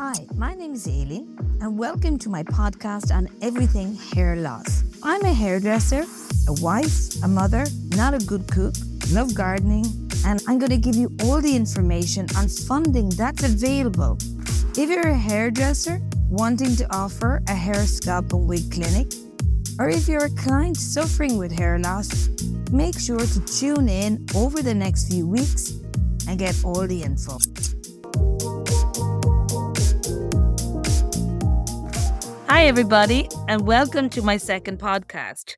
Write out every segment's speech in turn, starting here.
Hi, my name is Aileen, and welcome to my podcast on everything hair loss. I'm a hairdresser, a wife, a mother, not a good cook, love gardening, and I'm going to give you all the information on funding that's available. If you're a hairdresser wanting to offer a hair, scalp, and wig clinic, or if you're a client suffering with hair loss, make sure to tune in over the next few weeks and get all the info. Hi, everybody, and welcome to my second podcast.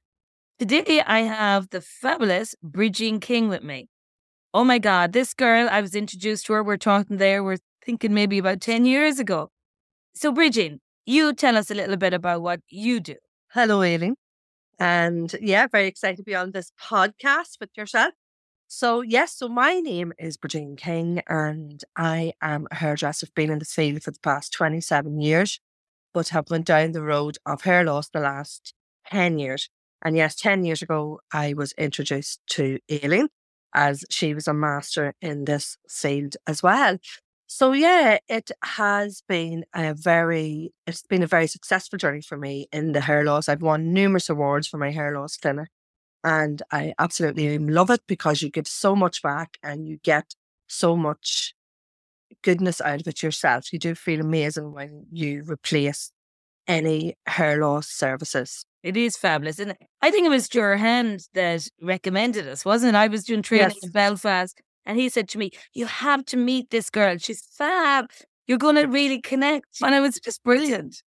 Today, I have the fabulous Bridgeen King with me. Oh my God, this girl, I was introduced to her. We're talking there, we're thinking maybe about 10 years ago. So, Bridgeen, you tell us a little bit about what you do. Hello, Aileen. And yeah, very excited to be on this podcast with yourself. So, yes, so my name is Bridgeen King, and I am a hairdresser. I've been in the field for the past 27 years but have went down the road of hair loss the last 10 years. And yes, 10 years ago, I was introduced to Aileen as she was a master in this field as well. So yeah, it has been a very, it's been a very successful journey for me in the hair loss. I've won numerous awards for my hair loss clinic and I absolutely love it because you give so much back and you get so much goodness out of it yourself. You do feel amazing when you replace any hair loss services. It is fabulous. And I think it was Hand that recommended us, wasn't it? I was doing training yes. in Belfast and he said to me, You have to meet this girl. She's fab. You're going to really connect. And it was just brilliant.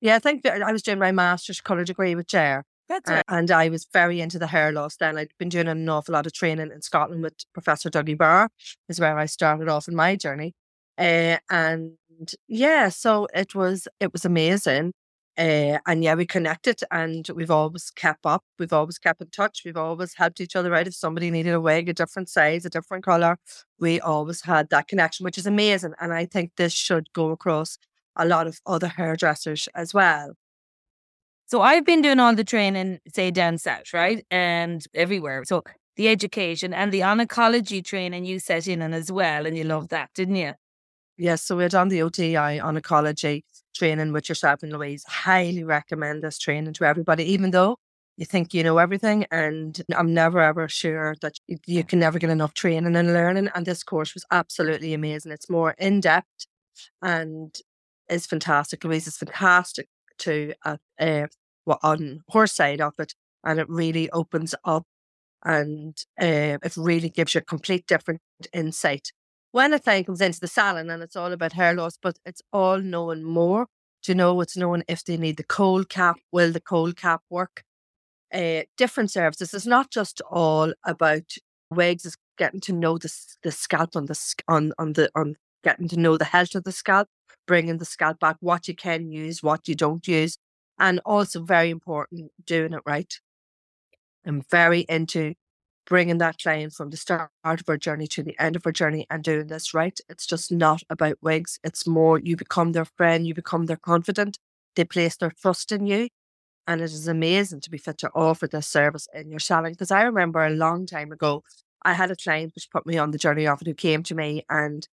Yeah, I think I was doing my master's colour degree with Jer. That's right. Uh, and I was very into the hair loss then. I'd been doing an awful lot of training in Scotland with Professor Dougie Barr, is where I started off in my journey. Uh, and yeah, so it was it was amazing. Uh, and yeah, we connected and we've always kept up. We've always kept in touch. We've always helped each other out. If somebody needed a wig, a different size, a different color, we always had that connection, which is amazing. And I think this should go across a lot of other hairdressers as well. So I've been doing all the training, say down south, right? And everywhere. So the education and the oncology training you set in on as well. And you love that, didn't you? Yes, so we're done the OTI oncology training with yourself and Louise. Highly recommend this training to everybody, even though you think you know everything. And I'm never ever sure that you can never get enough training and learning. And this course was absolutely amazing. It's more in depth and is fantastic. Louise is fantastic to uh, uh, on her side of it, and it really opens up and uh, it really gives you a complete different insight when a client comes into the salon and it's all about hair loss, but it's all knowing more. To know it's knowing if they need the cold cap, will the cold cap work? Uh, different services. It's not just all about wigs. It's getting to know the the scalp on the on on the on getting to know the health of the scalp, bringing the scalp back, what you can use, what you don't use, and also very important doing it right. I'm very into bringing that client from the start of our journey to the end of our journey and doing this right. It's just not about wigs. It's more you become their friend, you become their confidant, they place their trust in you. And it is amazing to be fit to offer this service in your salon. Because I remember a long time ago, I had a client which put me on the journey of it who came to me and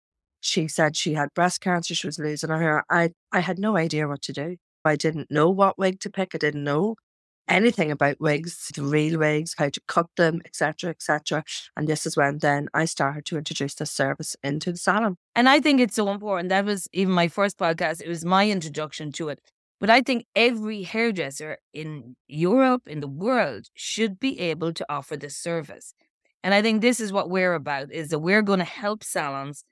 she said she had breast cancer, she was losing her hair. I, I had no idea what to do. I didn't know what wig to pick. I didn't know anything about wigs, the real wigs, how to cut them, etc., etc. And this is when then I started to introduce this service into the salon. And I think it's so important. That was even my first podcast. It was my introduction to it. But I think every hairdresser in Europe, in the world, should be able to offer this service. And I think this is what we're about: is that we're going to help salons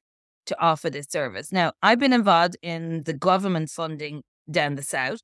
to offer this service. Now, I've been involved in the government funding down the south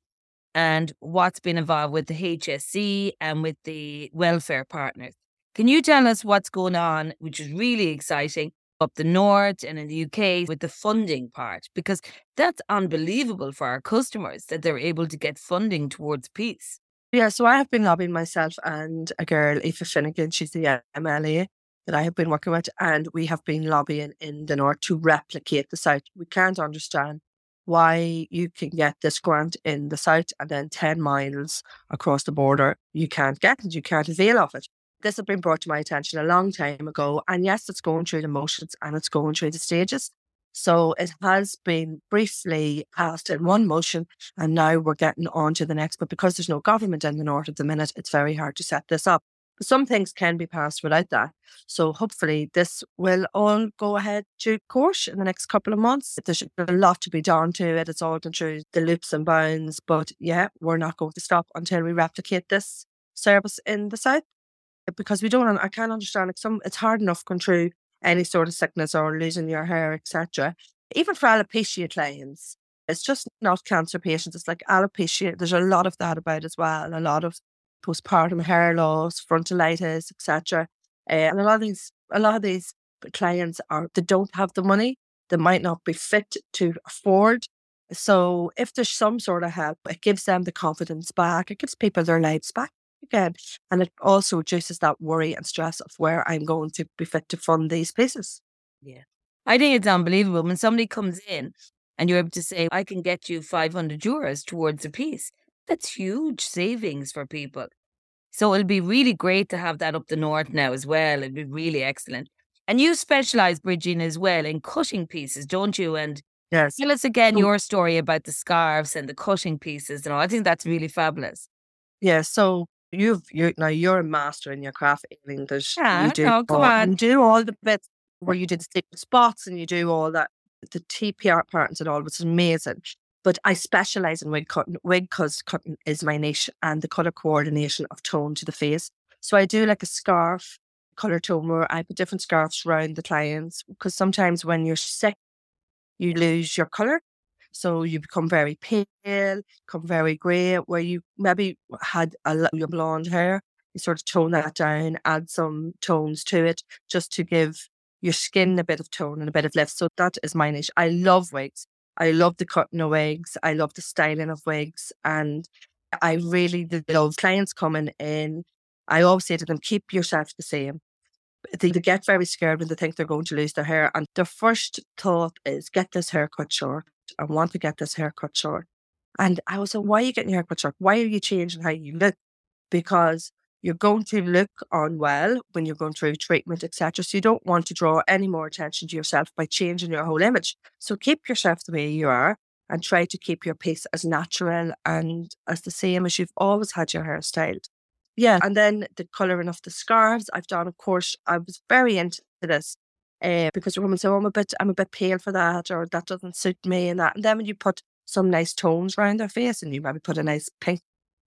and what's been involved with the HSE and with the welfare partners. Can you tell us what's going on, which is really exciting, up the north and in the UK with the funding part? Because that's unbelievable for our customers that they're able to get funding towards peace. Yeah, so I have been lobbying myself and a girl, Aoife Finnegan, she's the MLA that I have been working with, and we have been lobbying in the north to replicate the south. We can't understand why you can get this grant in the south and then 10 miles across the border, you can't get it, you can't avail of it. This had been brought to my attention a long time ago. And yes, it's going through the motions and it's going through the stages. So it has been briefly passed in one motion, and now we're getting on to the next. But because there's no government in the north at the minute, it's very hard to set this up. Some things can be passed without that. So hopefully this will all go ahead to course in the next couple of months. There's a lot to be done to it. It's all going through the loops and bounds. But yeah, we're not going to stop until we replicate this service in the south because we don't. I can't understand. Like some, it's hard enough going through any sort of sickness or losing your hair, etc. Even for alopecia clients, it's just not cancer patients. It's like alopecia. There's a lot of that about as well. A lot of postpartum hair loss, frontalitis, etc. Uh, and a lot of these, a lot of these clients are they don't have the money. They might not be fit to afford. So if there's some sort of help, it gives them the confidence back. It gives people their lives back again. And it also reduces that worry and stress of where I'm going to be fit to fund these places. Yeah. I think it's unbelievable when somebody comes in and you're able to say, I can get you 500 euros towards a piece. That's huge savings for people. So it'll be really great to have that up the north now as well. It'd be really excellent. And you specialize, Bridgeen, as well in cutting pieces, don't you? And yes. tell us again your story about the scarves and the cutting pieces and all. I think that's really fabulous. Yeah. So You've you now you're a master in your craft, Aileen. There's Yeah, you do oh, no, all, on. you do all the bits where you did the secret spots and you do all that the TPR patterns and all, which is amazing. But I specialize in wig cutting. Wig cutting is my niche and the color coordination of tone to the face. So I do like a scarf color tone where I put different scarves around the clients because sometimes when you're sick, you lose your color. So you become very pale, become very grey, where you maybe had a your blonde hair. You sort of tone that down, add some tones to it, just to give your skin a bit of tone and a bit of lift. So that is my niche. I love wigs. I love the cutting of wigs. I love the styling of wigs. And I really love clients coming in. I always say to them, keep yourself the same. They, they get very scared when they think they're going to lose their hair. And their first thought is, get this hair cut short. I want to get this haircut short. And I was like, why are you getting your haircut short? Why are you changing how you look? Because you're going to look unwell when you're going through treatment, etc. So you don't want to draw any more attention to yourself by changing your whole image. So keep yourself the way you are and try to keep your piece as natural and as the same as you've always had your hair styled. Yeah. And then the colouring of the scarves I've done, of course, I was very into this uh, because woman say, oh, I'm a bit, I'm a bit pale for that, or that doesn't suit me, and that. And then when you put some nice tones around their face, and you maybe put a nice pink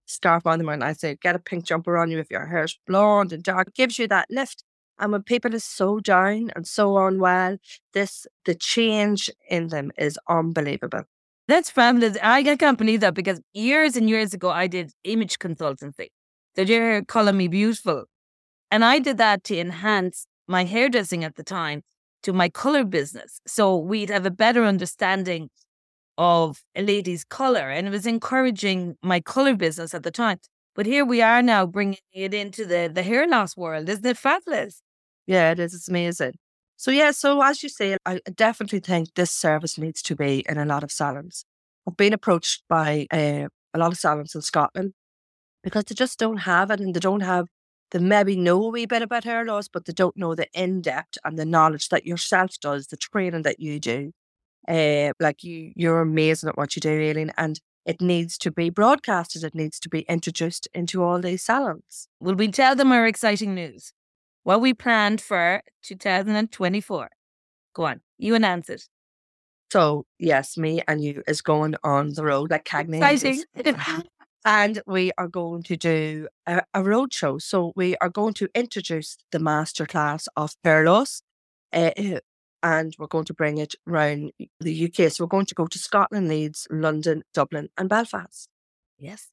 scarf on them, and I say, get a pink jumper on you if your hair's blonde and dark, it gives you that lift. And when people are so down and so unwell, this the change in them is unbelievable. That's fabulous. I can't believe that because years and years ago, I did image consultancy. Did you hear calling me beautiful? And I did that to enhance my hairdressing at the time to my color business. So we'd have a better understanding of a lady's color. And it was encouraging my color business at the time. But here we are now bringing it into the, the hair loss world. Isn't it fabulous? Yeah, it is. It's amazing. So, yeah, so as you say, I definitely think this service needs to be in a lot of salons. I've been approached by uh, a lot of salons in Scotland because they just don't have it and they don't have they maybe know a wee bit about hair loss, but they don't know the in depth and the knowledge that yourself does, the training that you do. Uh, like you, you're amazing at what you do, Aileen, and it needs to be broadcasted. It needs to be introduced into all these salons. Will we tell them our exciting news? What we planned for 2024. Go on, you announce it. So yes, me and you is going on the road like Cagney. Exciting. and we are going to do a, a road show. So we are going to introduce the masterclass of hair loss, uh, and we're going to bring it around the UK. So we're going to go to Scotland, Leeds, London, Dublin, and Belfast. Yes,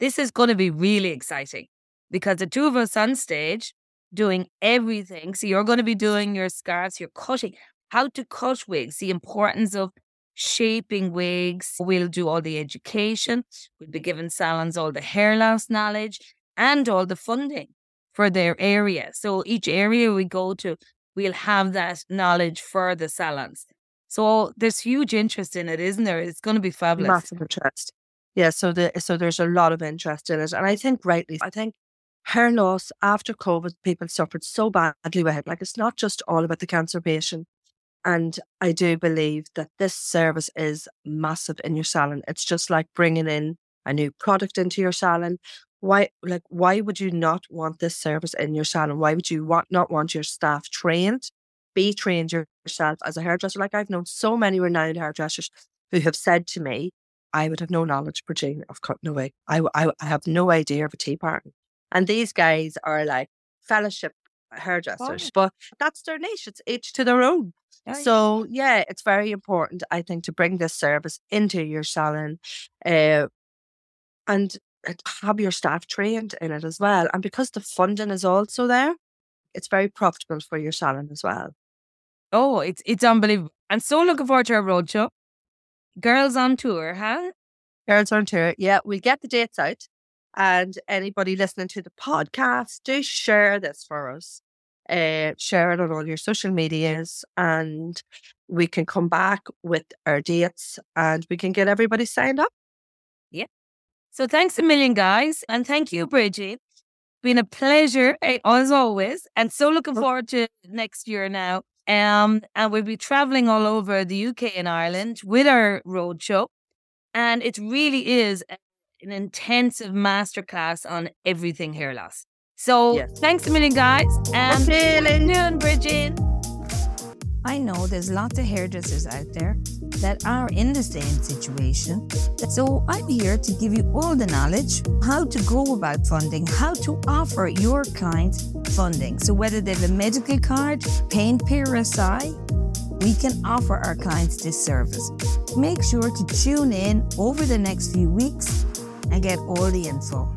this is going to be really exciting because the two of us on stage doing everything. So you're going to be doing your scarves, your cutting, how to cut wigs, the importance of shaping wigs. We'll do all the education. We'll be giving salons all the hair loss knowledge and all the funding for their area. So each area we go to, we'll have that knowledge for the salons. So there's huge interest in it, isn't there? It's going to be fabulous. Massive interest. Yeah, so the so there's a lot of interest in it. And I think rightly, I think hair loss after COVID, people suffered so badly with it. Like it's not just all about the cancer patient And I do believe that this service is massive in your salon. It's just like bringing in a new product into your salon. Why, like, why would you not want this service in your salon? Why would you want, not want your staff trained? Be trained yourself as a hairdresser. Like I've known so many renowned hairdressers who have said to me, I would have no knowledge, Virginia, of cutting away. I, I, I have no idea of a tea party. And these guys are like fellowship hairdressers, but that's their niche. It's each to their own. So yeah, it's very important, I think, to bring this service into your salon, uh, and have your staff trained in it as well. And because the funding is also there, it's very profitable for your salon as well. Oh, it's it's unbelievable. I'm so looking forward to our roadshow. Girls on tour, huh? Girls on tour. Yeah, we'll get the dates out. And anybody listening to the podcast, do share this for us. Uh, share it on all your social medias, and we can come back with our dates and we can get everybody signed up. Yeah. So thanks a million, guys. And thank you, Bridget. Been a pleasure eh, as always. And so looking forward to next year now. Um, and we'll be traveling all over the UK and Ireland with our roadshow. And it really is an intensive masterclass on everything hair loss. So yes. thanks a million, guys. And soon, Bridget. I know there's lots of hairdressers out there that are in the same situation. So I'm here to give you all the knowledge how to go about funding, how to offer your clients funding. So whether they have a medical card, paint PRSI, we can offer our clients this service. Make sure to tune in over the next few weeks and get all the info.